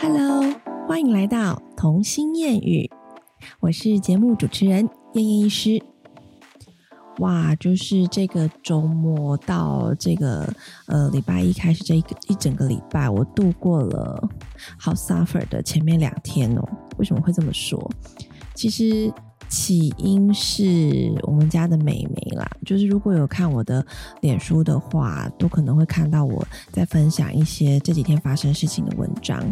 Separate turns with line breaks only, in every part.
Hello，欢迎来到童心谚语，我是节目主持人燕燕医师。哇，就是这个周末到这个呃礼拜一开始这一个一整个礼拜，我度过了好 suffer 的前面两天哦。为什么会这么说？其实起因是我们家的美眉啦，就是如果有看我的脸书的话，都可能会看到我在分享一些这几天发生事情的文章。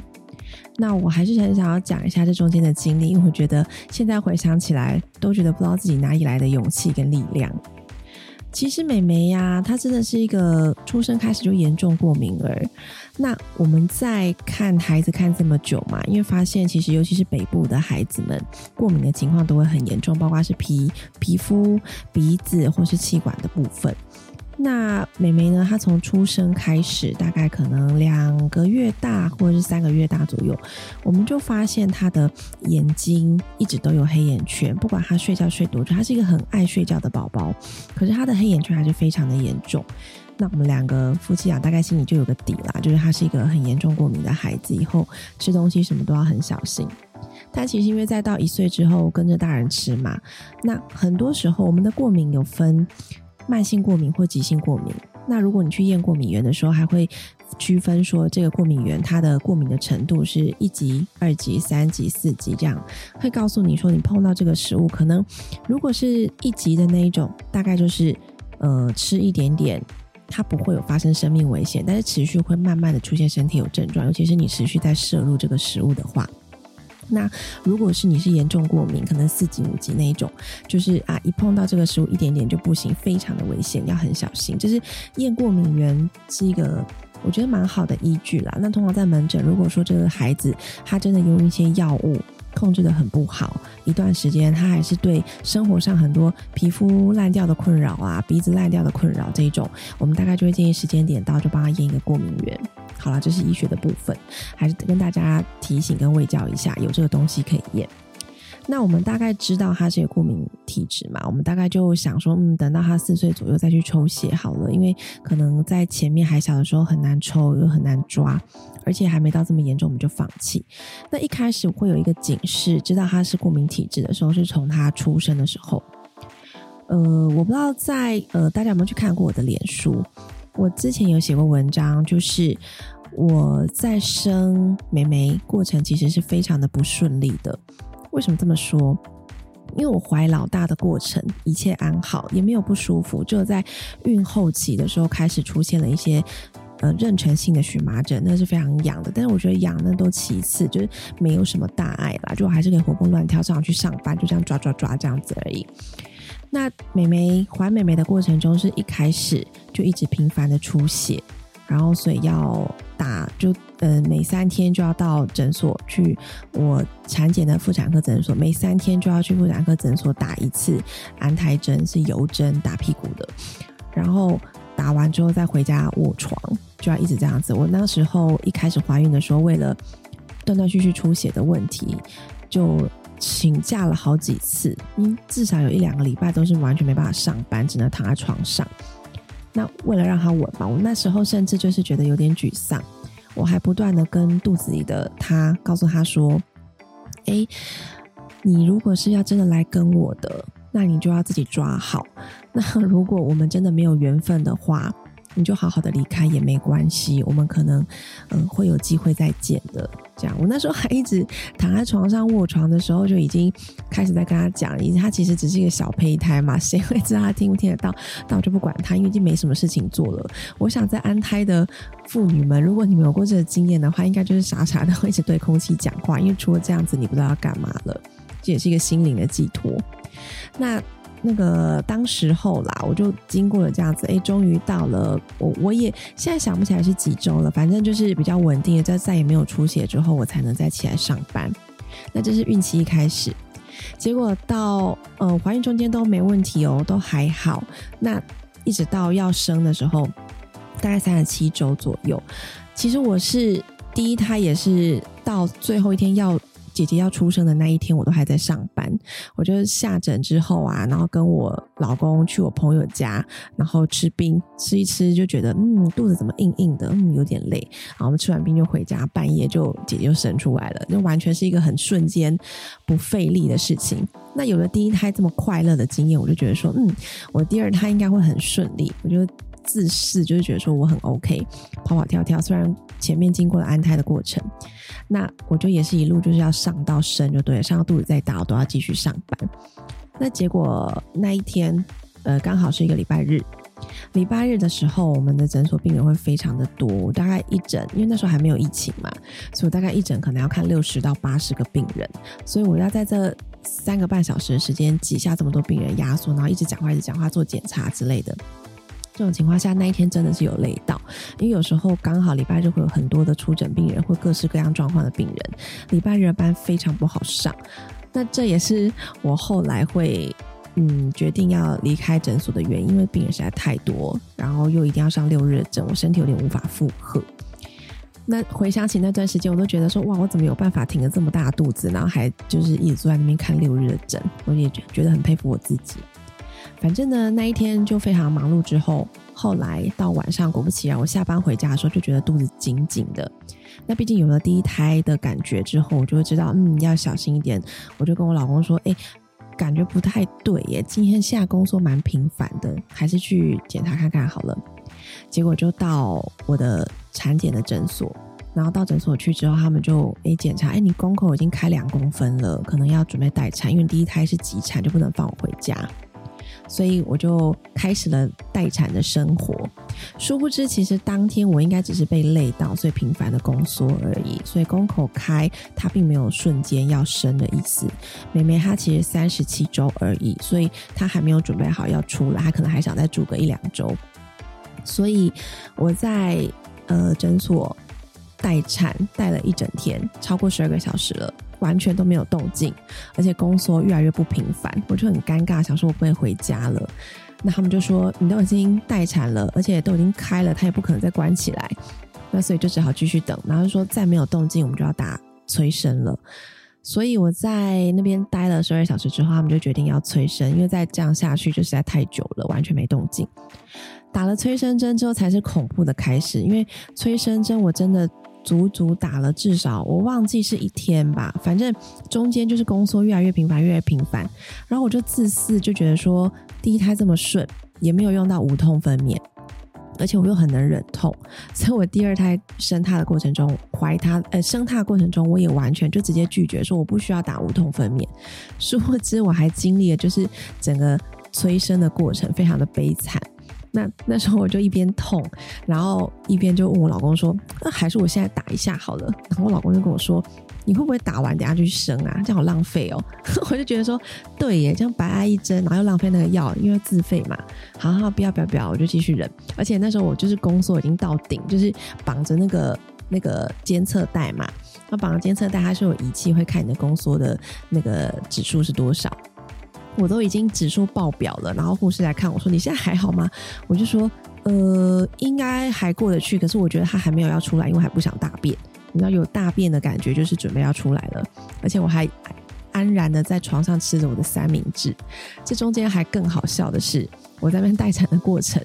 那我还是很想要讲一下这中间的经历，因为我觉得现在回想起来，都觉得不知道自己哪里来的勇气跟力量。其实美眉呀，她真的是一个出生开始就严重过敏儿。那我们在看孩子看这么久嘛，因为发现其实尤其是北部的孩子们，过敏的情况都会很严重，包括是皮皮肤、鼻子或是气管的部分。那美眉呢？她从出生开始，大概可能两个月大或者是三个月大左右，我们就发现她的眼睛一直都有黑眼圈。不管她睡觉睡多久，她是一个很爱睡觉的宝宝，可是她的黑眼圈还是非常的严重。那我们两个夫妻俩大概心里就有个底啦，就是她是一个很严重过敏的孩子，以后吃东西什么都要很小心。但其实因为再到一岁之后跟着大人吃嘛，那很多时候我们的过敏有分。慢性过敏或急性过敏，那如果你去验过敏源的时候，还会区分说这个过敏源它的过敏的程度是一级、二级、三级、四级这样，会告诉你说你碰到这个食物，可能如果是一级的那一种，大概就是呃吃一点点，它不会有发生生命危险，但是持续会慢慢的出现身体有症状，尤其是你持续在摄入这个食物的话。那如果是你是严重过敏，可能四级五级那一种，就是啊，一碰到这个食物一点点就不行，非常的危险，要很小心。就是验过敏源是一个我觉得蛮好的依据啦。那通常在门诊，如果说这个孩子他真的用一些药物。控制的很不好，一段时间他还是对生活上很多皮肤烂掉的困扰啊，鼻子烂掉的困扰这一种，我们大概就会建议时间点到就帮他验一个过敏源。好了，这是医学的部分，还是跟大家提醒跟卫教一下，有这个东西可以验。那我们大概知道他是有过敏体质嘛？我们大概就想说，嗯，等到他四岁左右再去抽血好了，因为可能在前面还小的时候很难抽又很难抓，而且还没到这么严重，我们就放弃。那一开始会有一个警示，知道他是过敏体质的时候，是从他出生的时候。呃，我不知道在呃大家有没有去看过我的脸书？我之前有写过文章，就是我在生美眉过程其实是非常的不顺利的。为什么这么说？因为我怀老大的过程一切安好，也没有不舒服，只有在孕后期的时候开始出现了一些呃妊娠性的荨麻疹，那是非常痒的。但是我觉得痒那都其次，就是没有什么大碍啦，就还是可以活蹦乱跳，正常去上班，就这样抓抓抓这样子而已。那美眉怀美眉的过程中，是一开始就一直频繁的出血。然后，所以要打，就呃，每三天就要到诊所去。我产检的妇产科诊所，每三天就要去妇产科诊所打一次安胎针，是油针打屁股的。然后打完之后再回家卧床，就要一直这样子。我那时候一开始怀孕的时候，为了断断续续出血的问题，就请假了好几次，嗯，至少有一两个礼拜都是完全没办法上班，只能躺在床上。那为了让他稳嘛，我那时候甚至就是觉得有点沮丧，我还不断的跟肚子里的他告诉他说：“哎，你如果是要真的来跟我的，那你就要自己抓好。那如果我们真的没有缘分的话。”你就好好的离开也没关系，我们可能嗯会有机会再见的。这样，我那时候还一直躺在床上卧床的时候，就已经开始在跟他讲，因为他其实只是一个小胚胎嘛，谁会知道他听不听得到？那我就不管他，因为已经没什么事情做了。我想在安胎的妇女们，如果你们有过这个经验的话，应该就是傻傻的会一直对空气讲话，因为除了这样子，你不知道要干嘛了。这也是一个心灵的寄托。那。那个当时候啦，我就经过了这样子，哎，终于到了我我也现在想不起来是几周了，反正就是比较稳定的，在再也没有出血之后，我才能再起来上班。那这是孕期一开始，结果到呃怀孕中间都没问题哦，都还好。那一直到要生的时候，大概三十七周左右，其实我是第一胎也是到最后一天要。姐姐要出生的那一天，我都还在上班。我就下诊之后啊，然后跟我老公去我朋友家，然后吃冰，吃一吃就觉得嗯，肚子怎么硬硬的，嗯，有点累。然后我们吃完冰就回家，半夜就姐姐就生出来了，就完全是一个很瞬间不费力的事情。那有了第一胎这么快乐的经验，我就觉得说，嗯，我第二胎应该会很顺利。我就自视就是觉得说我很 OK，跑跑跳跳，虽然前面经过了安胎的过程。那我就也是一路就是要上到生就对，上到肚子再大我都要继续上班。那结果那一天，呃，刚好是一个礼拜日。礼拜日的时候，我们的诊所病人会非常的多，大概一诊，因为那时候还没有疫情嘛，所以大概一诊可能要看六十到八十个病人，所以我要在这三个半小时的时间挤下这么多病人压缩，然后一直讲话一直讲话做检查之类的。这种情况下，那一天真的是有累到，因为有时候刚好礼拜日会有很多的出诊病人或各式各样状况的病人，礼拜日的班非常不好上。那这也是我后来会嗯决定要离开诊所的原因，因为病人实在太多，然后又一定要上六日的诊，我身体有点无法负荷。那回想起那段时间，我都觉得说哇，我怎么有办法挺着这么大肚子，然后还就是一直坐在那边看六日的诊，我也觉得很佩服我自己。反正呢，那一天就非常忙碌。之后，后来到晚上，果不其然，我下班回家的时候就觉得肚子紧紧的。那毕竟有了第一胎的感觉之后，我就会知道，嗯，要小心一点。我就跟我老公说，哎，感觉不太对耶，今天下工作蛮频繁的，还是去检查看看好了。结果就到我的产检的诊所，然后到诊所去之后，他们就哎检查，哎，你宫口已经开两公分了，可能要准备待产，因为第一胎是急产，就不能放我回家。所以我就开始了待产的生活，殊不知其实当天我应该只是被累到，所以频繁的宫缩而已。所以宫口开，它并没有瞬间要生的意思。妹妹她其实三十七周而已，所以她还没有准备好要出来，她可能还想再住个一两周。所以我在呃诊所待产待了一整天，超过十二个小时了。完全都没有动静，而且宫缩越来越不频繁，我就很尴尬，想说我不会回家了。那他们就说你都已经待产了，而且都已经开了，他也不可能再关起来。那所以就只好继续等。然后说再没有动静，我们就要打催生了。所以我在那边待了十二小时之后，他们就决定要催生，因为再这样下去就实在太久了，完全没动静。打了催生针之后才是恐怖的开始，因为催生针我真的。足足打了至少我忘记是一天吧，反正中间就是宫缩越来越频繁，越来越频繁。然后我就自私就觉得说，第一胎这么顺，也没有用到无痛分娩，而且我又很能忍痛，所以我第二胎生他的过程中，怀他呃生他的过程中，我也完全就直接拒绝说我不需要打无痛分娩。殊不知我还经历了就是整个催生的过程，非常的悲惨。那那时候我就一边痛，然后一边就问我老公说：“那还是我现在打一下好了。”然后我老公就跟我说：“你会不会打完等下去生啊？这样好浪费哦。” 我就觉得说：“对耶，这样白挨一针，然后又浪费那个药，因为自费嘛。”好好，不要不要不要，我就继续忍。而且那时候我就是宫缩已经到顶，就是绑着那个那个监测带嘛。那绑着监测带，它是有仪器会看你的宫缩的那个指数是多少。我都已经指数爆表了，然后护士来看我说：“你现在还好吗？”我就说：“呃，应该还过得去，可是我觉得他还没有要出来，因为还不想大便。你知道有大便的感觉，就是准备要出来了。而且我还安然的在床上吃着我的三明治。这中间还更好笑的是，我在那边待产的过程。”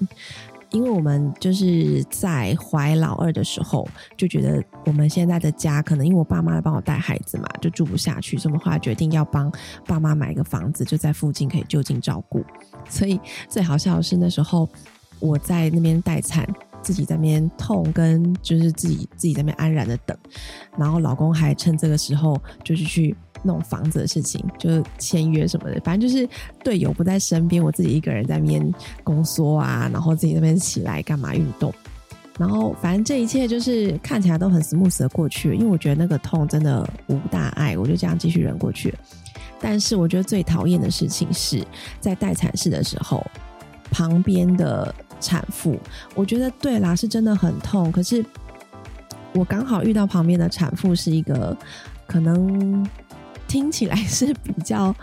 因为我们就是在怀老二的时候，就觉得我们现在的家可能因为我爸妈来帮我带孩子嘛，就住不下去，所以我们后来决定要帮爸妈买一个房子，就在附近可以就近照顾。所以最好笑的是那时候我在那边待产，自己在那边痛，跟就是自己自己在那边安然的等，然后老公还趁这个时候就是去。那种房子的事情，就是签约什么的，反正就是队友不在身边，我自己一个人在那边宫缩啊，然后自己那边起来干嘛运动，然后反正这一切就是看起来都很 smooth 的过去，因为我觉得那个痛真的无大碍，我就这样继续忍过去。但是我觉得最讨厌的事情是在待产室的时候，旁边的产妇，我觉得对啦，是真的很痛，可是我刚好遇到旁边的产妇是一个可能。听起来是比较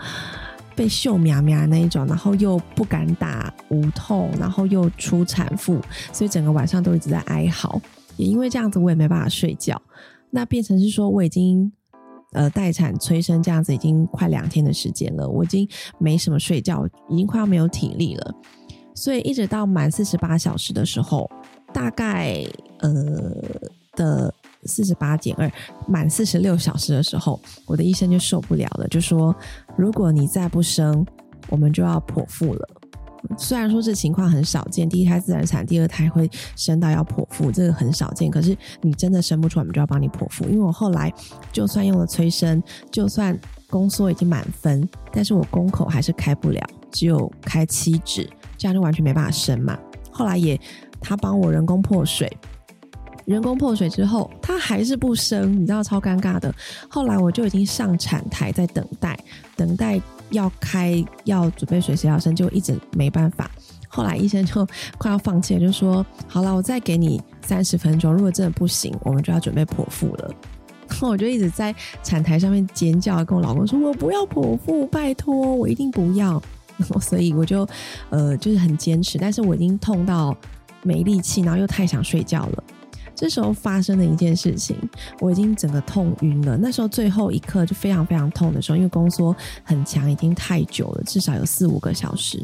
被秀苗苗那一种，然后又不敢打无痛，然后又出产妇，所以整个晚上都一直在哀嚎。也因为这样子，我也没办法睡觉。那变成是说，我已经呃待产催生这样子已经快两天的时间了，我已经没什么睡觉，已经快要没有体力了。所以一直到满四十八小时的时候，大概呃的四十八减二满四十六小时的时候，我的医生就受不了了，就说如果你再不生，我们就要剖腹了。虽然说这情况很少见，第一胎自然产，第二胎会生到要剖腹，这个很少见。可是你真的生不出来，我们就要帮你剖腹。因为我后来就算用了催生，就算宫缩已经满分，但是我宫口还是开不了，只有开七指。这样就完全没办法生嘛。后来也他帮我人工破水，人工破水之后，他还是不生，你知道超尴尬的。后来我就已经上产台在等待，等待要开要准备水时要生，就一直没办法。后来医生就 快要放弃了，就说好了，我再给你三十分钟，如果真的不行，我们就要准备剖腹了。我就一直在产台上面尖叫，跟我老公说：“我不要剖腹，拜托，我一定不要。”所以我就，呃，就是很坚持，但是我已经痛到没力气，然后又太想睡觉了。这时候发生的一件事情，我已经整个痛晕了。那时候最后一刻就非常非常痛的时候，因为宫缩很强，已经太久了，至少有四五个小时。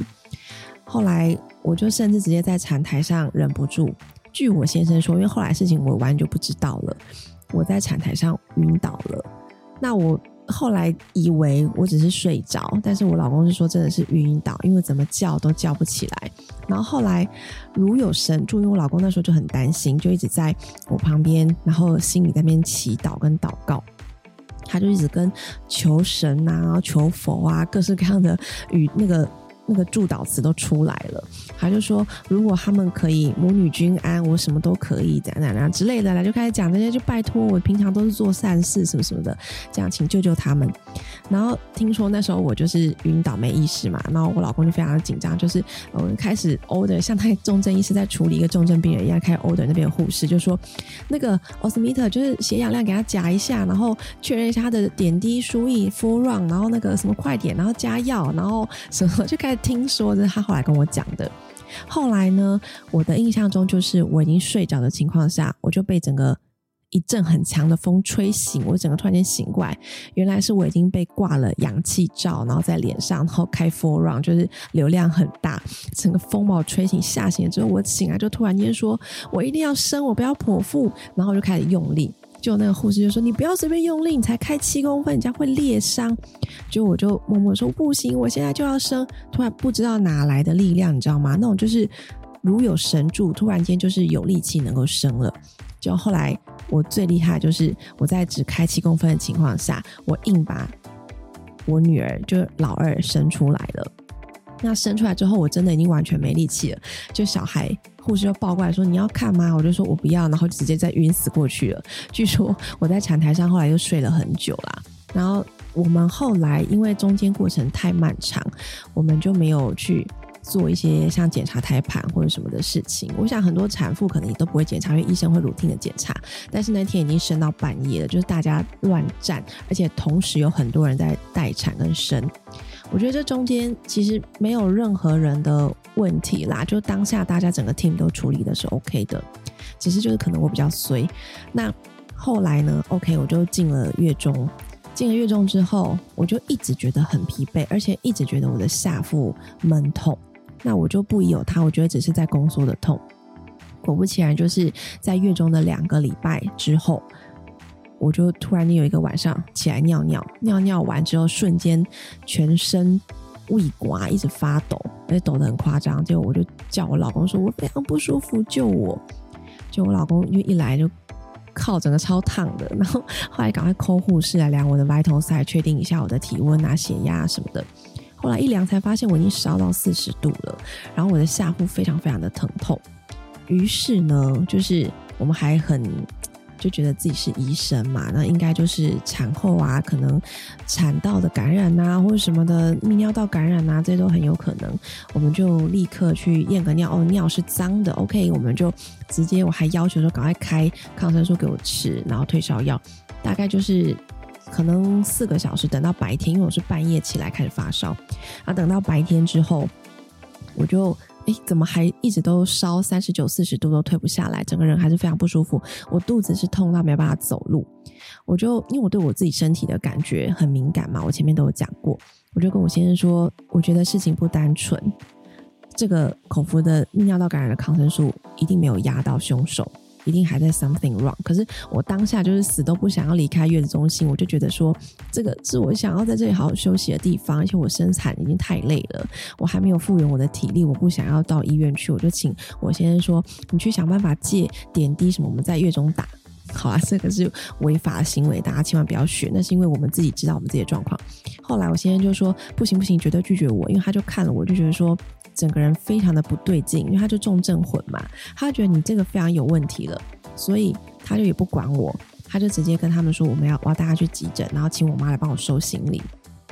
后来我就甚至直接在产台上忍不住，据我先生说，因为后来事情我完全就不知道了，我在产台上晕倒了。那我。后来以为我只是睡着，但是我老公是说真的是晕倒，因为怎么叫都叫不起来。然后后来如有神助，因为我老公那时候就很担心，就一直在我旁边，然后心里在那边祈祷跟祷告，他就一直跟求神啊、求佛啊，各式各样的与那个。那个祝祷词都出来了，他就说如果他们可以母女均安，我什么都可以，怎样怎样之类的啦，就开始讲那些，就拜托我平常都是做善事什么什么的，这样请救救他们。然后听说那时候我就是晕倒没意识嘛，然后我老公就非常的紧张，就是我开始 order 像他重症医师在处理一个重症病人一样，开始 order 那边的护士就说那个 osmeter 就是血氧量给他夹一下，然后确认一下他的点滴输液 full run，然后那个什么快点，然后加药，然后什么就开始。听说这是他后来跟我讲的。后来呢，我的印象中就是我已经睡着的情况下，我就被整个一阵很强的风吹醒，我整个突然间醒过来，原来是我已经被挂了氧气罩，然后在脸上，然后开 full run，就是流量很大，整个风暴吹醒，吓醒了之后，我醒来就突然间说，我一定要生，我不要剖腹，然后我就开始用力。就那个护士就说：“你不要随便用力，你才开七公分，你这样会裂伤。”就我就默默说：“不行，我现在就要生。”突然不知道哪来的力量，你知道吗？那种就是如有神助，突然间就是有力气能够生了。就后来我最厉害就是我在只开七公分的情况下，我硬把我女儿就老二生出来了。那生出来之后，我真的已经完全没力气了，就小孩。护士就抱过来说：“你要看吗？”我就说：“我不要。”然后直接再晕死过去了。据说我在产台上后来又睡了很久啦。然后我们后来因为中间过程太漫长，我们就没有去做一些像检查胎盘或者什么的事情。我想很多产妇可能也都不会检查，因为医生会 routine 的检查。但是那天已经生到半夜了，就是大家乱站，而且同时有很多人在待产跟生。我觉得这中间其实没有任何人的问题啦，就当下大家整个 team 都处理的是 OK 的，只是就是可能我比较衰。那后来呢？OK，我就进了月中，进了月中之后，我就一直觉得很疲惫，而且一直觉得我的下腹闷痛。那我就不疑有他，我觉得只是在宫缩的痛。果不其然，就是在月中的两个礼拜之后。我就突然间有一个晚上起来尿尿，尿尿完之后瞬间全身胃刮，一直发抖，而且抖得很夸张。就我就叫我老公说：“我非常不舒服，救我！”就我老公因为一来就靠整个超烫的，然后后来赶快 call 护士来量我的 vital sign，确定一下我的体温啊、血压什么的。后来一量才发现我已经烧到四十度了，然后我的下腹非常非常的疼痛。于是呢，就是我们还很。就觉得自己是医生嘛，那应该就是产后啊，可能产道的感染呐，或者什么的泌尿道感染啊，这些都很有可能。我们就立刻去验个尿，哦，尿是脏的，OK，我们就直接我还要求说赶快开抗生素给我吃，然后退烧药，大概就是可能四个小时，等到白天，因为我是半夜起来开始发烧，啊，等到白天之后，我就。哎，怎么还一直都烧三十九、四十度都退不下来，整个人还是非常不舒服。我肚子是痛到没有办法走路，我就因为我对我自己身体的感觉很敏感嘛，我前面都有讲过，我就跟我先生说，我觉得事情不单纯，这个口服的泌尿道感染的抗生素一定没有压到凶手。一定还在 something wrong，可是我当下就是死都不想要离开月子中心，我就觉得说这个是我想要在这里好好休息的地方，而且我生产已经太累了，我还没有复原我的体力，我不想要到医院去，我就请我先生说你去想办法借点滴什么，我们在月中打，好啊，这个是违法行为，大家千万不要学，那是因为我们自己知道我们自己的状况。后来我先生就说不行不行，绝对拒绝我，因为他就看了我就觉得说。整个人非常的不对劲，因为他就重症混嘛，他觉得你这个非常有问题了，所以他就也不管我，他就直接跟他们说我们要我要带他去急诊，然后请我妈来帮我收行李，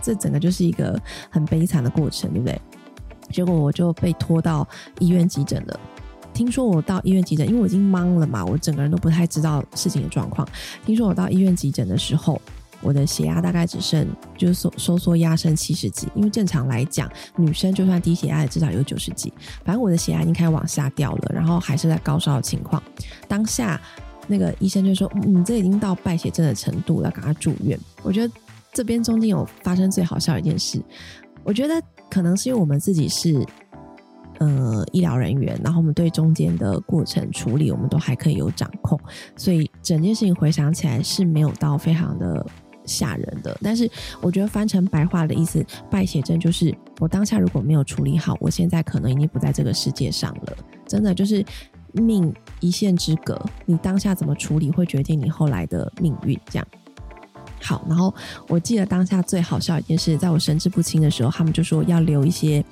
这整个就是一个很悲惨的过程，对不对？结果我就被拖到医院急诊了。听说我到医院急诊，因为我已经懵了嘛，我整个人都不太知道事情的状况。听说我到医院急诊的时候。我的血压大概只剩就是收收缩压剩七十几，因为正常来讲，女生就算低血压也至少有九十几。反正我的血压已经开始往下掉了，然后还是在高烧的情况。当下那个医生就说：“你这已经到败血症的程度了，赶快住院。”我觉得这边中间有发生最好笑的一件事，我觉得可能是因为我们自己是呃医疗人员，然后我们对中间的过程处理我们都还可以有掌控，所以整件事情回想起来是没有到非常的。吓人的，但是我觉得翻成白话的意思，败血症就是我当下如果没有处理好，我现在可能已经不在这个世界上了。真的就是命一线之隔，你当下怎么处理，会决定你后来的命运。这样好，然后我记得当下最好笑一件事，在我神志不清的时候，他们就说要留一些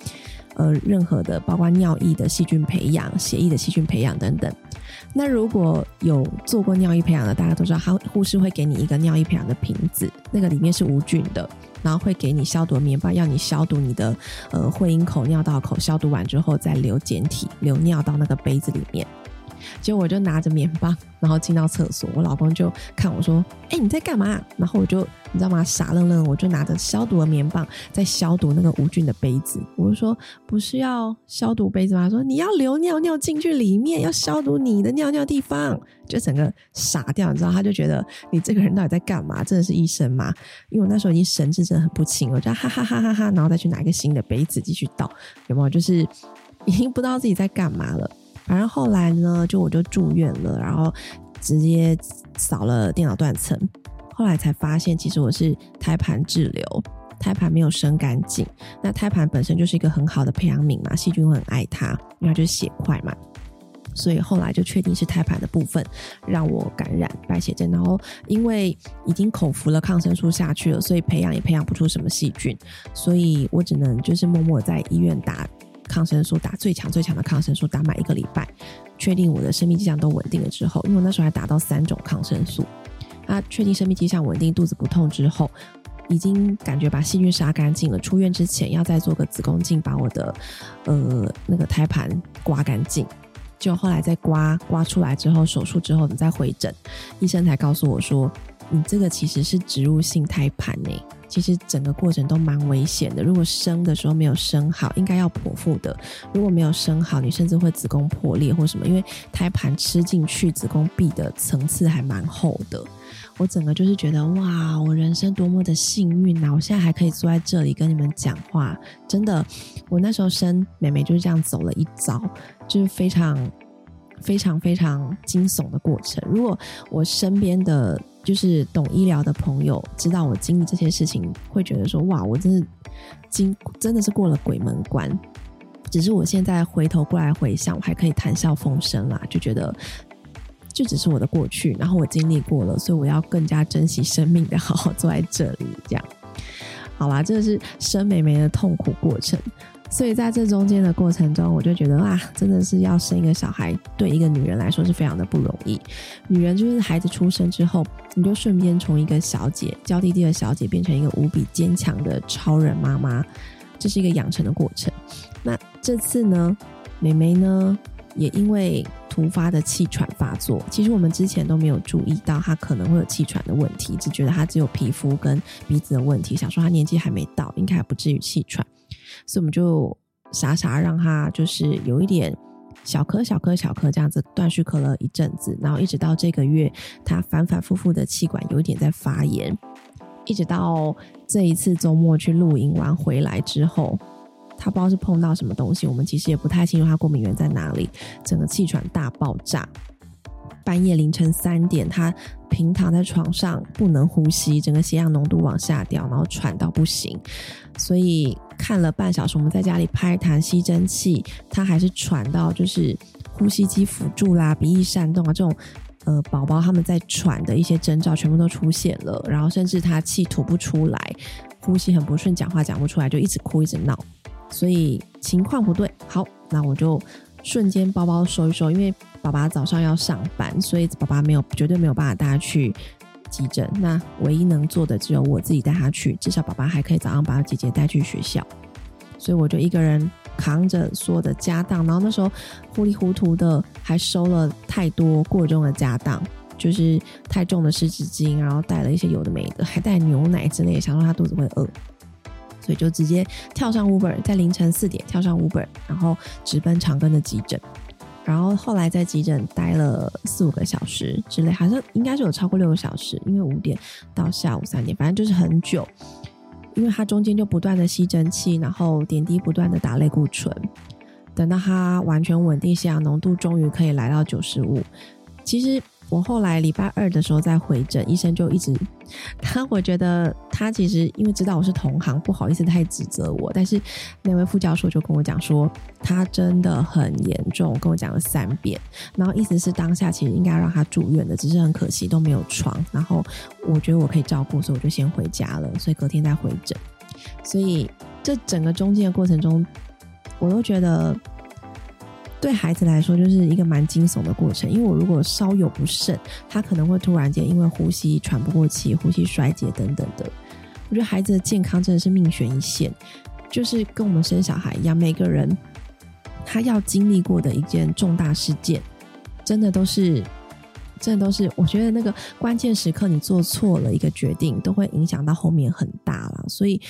呃任何的，包括尿液的细菌培养、血液的细菌培养等等。那如果有做过尿液培养的，大家都知道，他护士会给你一个尿液培养的瓶子，那个里面是无菌的，然后会给你消毒棉棒，要你消毒你的呃会阴口、尿道口，消毒完之后再留简体、留尿到那个杯子里面。结果我就拿着棉棒，然后进到厕所，我老公就看我说：“哎，你在干嘛？”然后我就你知道吗？傻愣愣，我就拿着消毒的棉棒在消毒那个无菌的杯子。我就说：“不是要消毒杯子吗？”说：“你要流尿尿进去里面，要消毒你的尿尿地方。”就整个傻掉，你知道？他就觉得你这个人到底在干嘛？真的是医生吗？因为我那时候已经神志真的很不清了，我就哈哈哈哈哈，然后再去拿一个新的杯子继续倒，有没有？就是 已经不知道自己在干嘛了。反正后来呢，就我就住院了，然后直接扫了电脑断层，后来才发现其实我是胎盘滞留，胎盘没有生干净。那胎盘本身就是一个很好的培养皿嘛，细菌会很爱它，因为它就是血块嘛。所以后来就确定是胎盘的部分让我感染败血症，然后因为已经口服了抗生素下去了，所以培养也培养不出什么细菌，所以我只能就是默默在医院打。抗生素打最强最强的抗生素打满一个礼拜，确定我的生命迹象都稳定了之后，因为那时候还打到三种抗生素，啊，确定生命迹象稳定，肚子不痛之后，已经感觉把细菌杀干净了。出院之前要再做个子宫镜，把我的呃那个胎盘刮干净。就后来再刮刮出来之后，手术之后你再回诊，医生才告诉我说，你这个其实是植入性胎盘呢。其实整个过程都蛮危险的。如果生的时候没有生好，应该要剖腹的。如果没有生好，你甚至会子宫破裂或什么，因为胎盘吃进去子宫壁的层次还蛮厚的。我整个就是觉得哇，我人生多么的幸运啊！我现在还可以坐在这里跟你们讲话，真的。我那时候生妹妹就是这样走了一遭，就是非常非常非常惊悚的过程。如果我身边的。就是懂医疗的朋友知道我经历这些事情，会觉得说哇，我真是经真的是过了鬼门关。只是我现在回头过来回想，我还可以谈笑风生啦，就觉得就只是我的过去，然后我经历过了，所以我要更加珍惜生命的，好好坐在这里。这样好啦，这是生美眉的痛苦过程。所以在这中间的过程中，我就觉得啊，真的是要生一个小孩，对一个女人来说是非常的不容易。女人就是孩子出生之后，你就顺便从一个小姐娇滴滴的小姐，变成一个无比坚强的超人妈妈，这是一个养成的过程。那这次呢，美眉呢，也因为突发的气喘发作，其实我们之前都没有注意到她可能会有气喘的问题，只觉得她只有皮肤跟鼻子的问题，想说她年纪还没到，应该还不至于气喘。所以我们就傻傻让他就是有一点小咳小咳小咳这样子断续咳了一阵子，然后一直到这个月，他反反复复的气管有一点在发炎，一直到这一次周末去露营完回来之后，他不知道是碰到什么东西，我们其实也不太清楚他过敏源在哪里，整个气喘大爆炸。半夜凌晨三点，他平躺在床上不能呼吸，整个血氧浓度往下掉，然后喘到不行。所以看了半小时，我们在家里拍痰吸针器，他还是喘到就是呼吸机辅助啦、鼻翼扇动啊这种呃宝宝他们在喘的一些征兆全部都出现了，然后甚至他气吐不出来，呼吸很不顺，讲话讲不出来，就一直哭一直闹，所以情况不对。好，那我就瞬间包包收一收，因为。爸爸早上要上班，所以爸爸没有绝对没有办法带他去急诊。那唯一能做的只有我自己带他去，至少爸爸还可以早上把姐姐带去学校。所以我就一个人扛着所有的家当，然后那时候糊里糊涂的还收了太多过重的家当，就是太重的湿纸巾，然后带了一些有的没的，还带牛奶之类，想说他肚子会饿，所以就直接跳上 Uber，在凌晨四点跳上 Uber，然后直奔长庚的急诊。然后后来在急诊待了四五个小时之类，好像应该是有超过六个小时，因为五点到下午三点，反正就是很久。因为它中间就不断的吸蒸汽，然后点滴不断的打类固醇，等到它完全稳定，血氧浓度终于可以来到九十五。其实。我后来礼拜二的时候再回诊，医生就一直他，我觉得他其实因为知道我是同行，不好意思太指责我。但是那位副教授就跟我讲说，他真的很严重，跟我讲了三遍。然后意思是当下其实应该让他住院的，只是很可惜都没有床。然后我觉得我可以照顾，所以我就先回家了。所以隔天再回诊。所以这整个中间的过程中，我都觉得。对孩子来说，就是一个蛮惊悚的过程。因为我如果稍有不慎，他可能会突然间因为呼吸喘不过气、呼吸衰竭等等的。我觉得孩子的健康真的是命悬一线，就是跟我们生小孩一样，每个人他要经历过的一件重大事件，真的都是，真的都是。我觉得那个关键时刻，你做错了一个决定，都会影响到后面很大了。所以。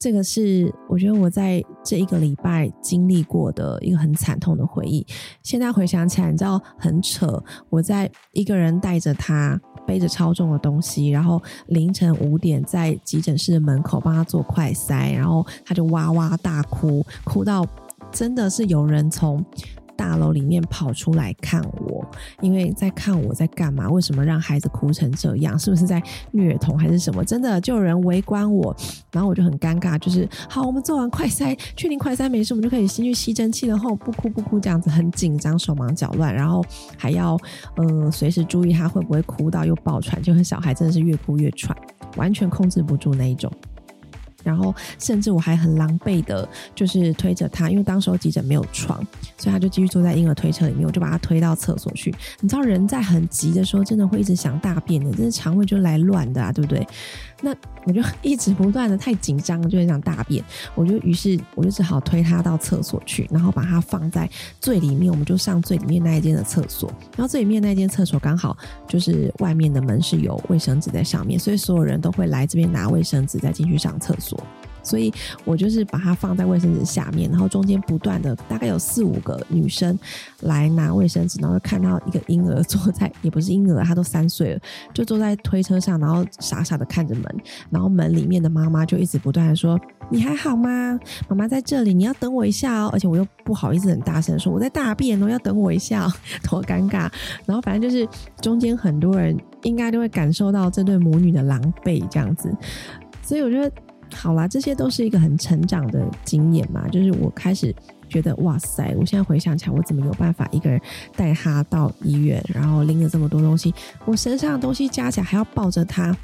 这个是我觉得我在这一个礼拜经历过的一个很惨痛的回忆。现在回想起来，你知道很扯。我在一个人带着他背着超重的东西，然后凌晨五点在急诊室的门口帮他做快塞，然后他就哇哇大哭，哭到真的是有人从。大楼里面跑出来看我，因为在看我在干嘛？为什么让孩子哭成这样？是不是在虐童还是什么？真的就有人围观我，然后我就很尴尬。就是好，我们做完快筛，确定快筛没事，我们就可以先去吸针器了。后不哭不哭，这样子很紧张，手忙脚乱，然后还要呃随时注意他会不会哭到又爆喘，就和小孩真的是越哭越喘，完全控制不住那一种。然后，甚至我还很狼狈的，就是推着他，因为当时候急诊没有床，所以他就继续坐在婴儿推车里面，我就把他推到厕所去。你知道，人在很急的时候，真的会一直想大便的，真是肠胃就来乱的啊，对不对？那我就一直不断的太紧张，就很想大便，我就于是我就只好推他到厕所去，然后把他放在最里面，我们就上最里面那一间的厕所，然后最里面那间厕所刚好就是外面的门是有卫生纸在上面，所以所有人都会来这边拿卫生纸再进去上厕所。所以我就是把它放在卫生纸下面，然后中间不断的大概有四五个女生来拿卫生纸，然后看到一个婴儿坐在，也不是婴儿，他都三岁了，就坐在推车上，然后傻傻的看着门，然后门里面的妈妈就一直不断的说：“你还好吗？妈妈在这里，你要等我一下哦。”而且我又不好意思很大声说：“我在大便哦，要等我一下。”多尴尬。然后反正就是中间很多人应该都会感受到这对母女的狼狈这样子，所以我觉得。好啦，这些都是一个很成长的经验嘛。就是我开始觉得，哇塞！我现在回想起来，我怎么有办法一个人带他到医院，然后拎了这么多东西，我身上的东西加起来还要抱着他，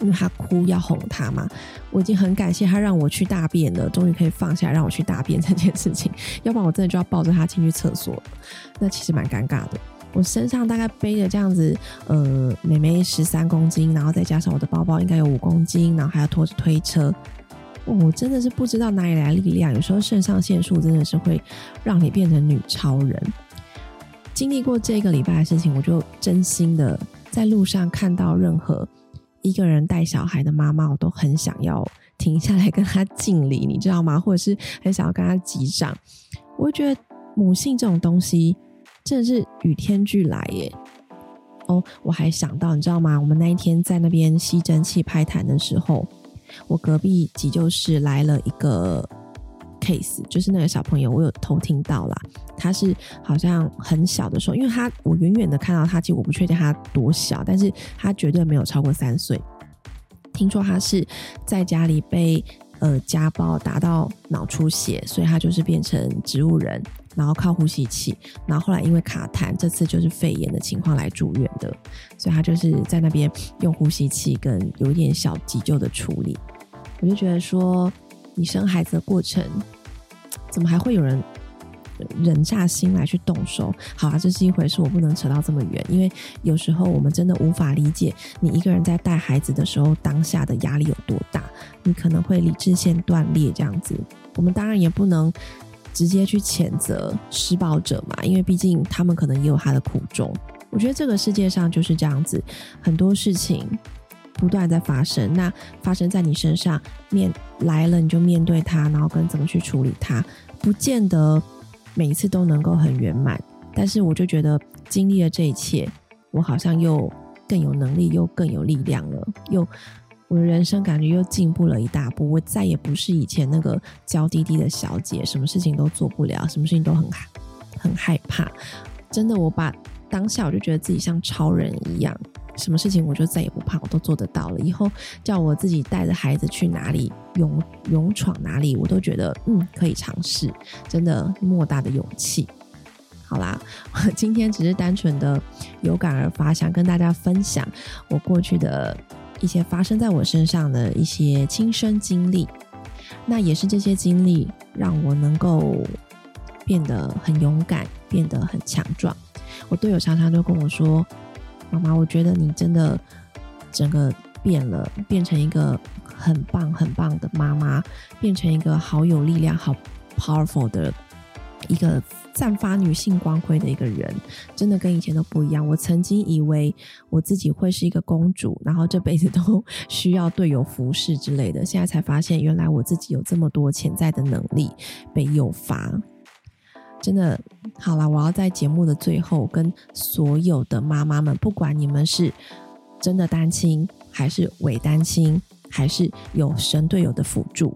因为他哭要哄他嘛。我已经很感谢他让我去大便了，终于可以放下让我去大便这件事情。要不然我真的就要抱着他进去厕所，那其实蛮尴尬的。我身上大概背着这样子，呃，妹妹十三公斤，然后再加上我的包包应该有五公斤，然后还要拖着推车，我真的是不知道哪里来力量。有时候肾上腺素真的是会让你变成女超人。经历过这个礼拜的事情，我就真心的在路上看到任何一个人带小孩的妈妈，我都很想要停下来跟她敬礼，你知道吗？或者是很想要跟她击掌。我觉得母性这种东西真的是与天俱来耶。哦，我还想到，你知道吗？我们那一天在那边吸蒸汽拍痰的时候，我隔壁急救室来了一个 case，就是那个小朋友，我有偷听到啦。他是好像很小的时候，因为他我远远的看到他，其实我不确定他多小，但是他绝对没有超过三岁。听说他是在家里被呃家暴打到脑出血，所以他就是变成植物人。然后靠呼吸器，然后后来因为卡痰，这次就是肺炎的情况来住院的，所以他就是在那边用呼吸器跟有一点小急救的处理。我就觉得说，你生孩子的过程，怎么还会有人忍下心来去动手？好啊，这是一回事，我不能扯到这么远，因为有时候我们真的无法理解你一个人在带孩子的时候当下的压力有多大，你可能会理智线断裂这样子。我们当然也不能。直接去谴责施暴者嘛？因为毕竟他们可能也有他的苦衷。我觉得这个世界上就是这样子，很多事情不断在发生。那发生在你身上，面来了你就面对它，然后跟怎么去处理它，不见得每一次都能够很圆满。但是我就觉得经历了这一切，我好像又更有能力，又更有力量了，又。我的人生感觉又进步了一大步，我再也不是以前那个娇滴滴的小姐，什么事情都做不了，什么事情都很很害怕。真的，我把当下我就觉得自己像超人一样，什么事情我就再也不怕，我都做得到了。以后叫我自己带着孩子去哪里勇勇闯哪里，我都觉得嗯可以尝试，真的莫大的勇气。好啦，我今天只是单纯的有感而发，想跟大家分享我过去的。一些发生在我身上的一些亲身经历，那也是这些经历让我能够变得很勇敢，变得很强壮。我队友常常就跟我说：“妈妈，我觉得你真的整个变了，变成一个很棒很棒的妈妈，变成一个好有力量、好 powerful 的一个。”散发女性光辉的一个人，真的跟以前都不一样。我曾经以为我自己会是一个公主，然后这辈子都需要队友服侍之类的。现在才发现，原来我自己有这么多潜在的能力被诱发。真的，好了，我要在节目的最后跟所有的妈妈们，不管你们是真的单亲，还是伪单亲，还是有神队友的辅助。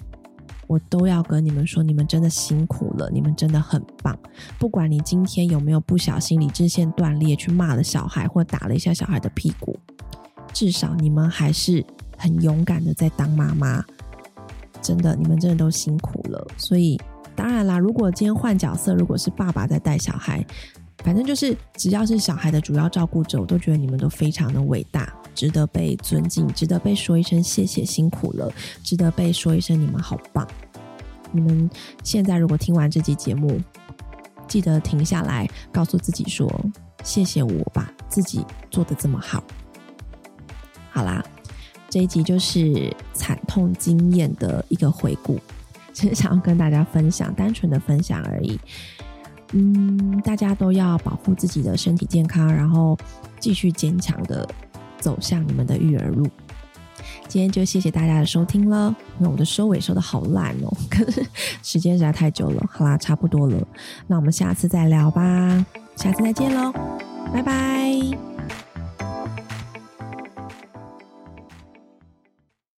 我都要跟你们说，你们真的辛苦了，你们真的很棒。不管你今天有没有不小心理智线断裂，去骂了小孩或打了一下小孩的屁股，至少你们还是很勇敢的在当妈妈。真的，你们真的都辛苦了。所以，当然啦，如果今天换角色，如果是爸爸在带小孩。反正就是，只要是小孩的主要照顾者，我都觉得你们都非常的伟大，值得被尊敬，值得被说一声谢谢，辛苦了，值得被说一声你们好棒。你们现在如果听完这集节目，记得停下来，告诉自己说谢谢我把自己做的这么好。好啦，这一集就是惨痛经验的一个回顾，只是想要跟大家分享，单纯的分享而已。嗯，大家都要保护自己的身体健康，然后继续坚强的走向你们的育儿路。今天就谢谢大家的收听了。那我的收尾收的好烂哦，可是时间实在太久了。好啦，差不多了，那我们下次再聊吧。下次再见喽，拜拜。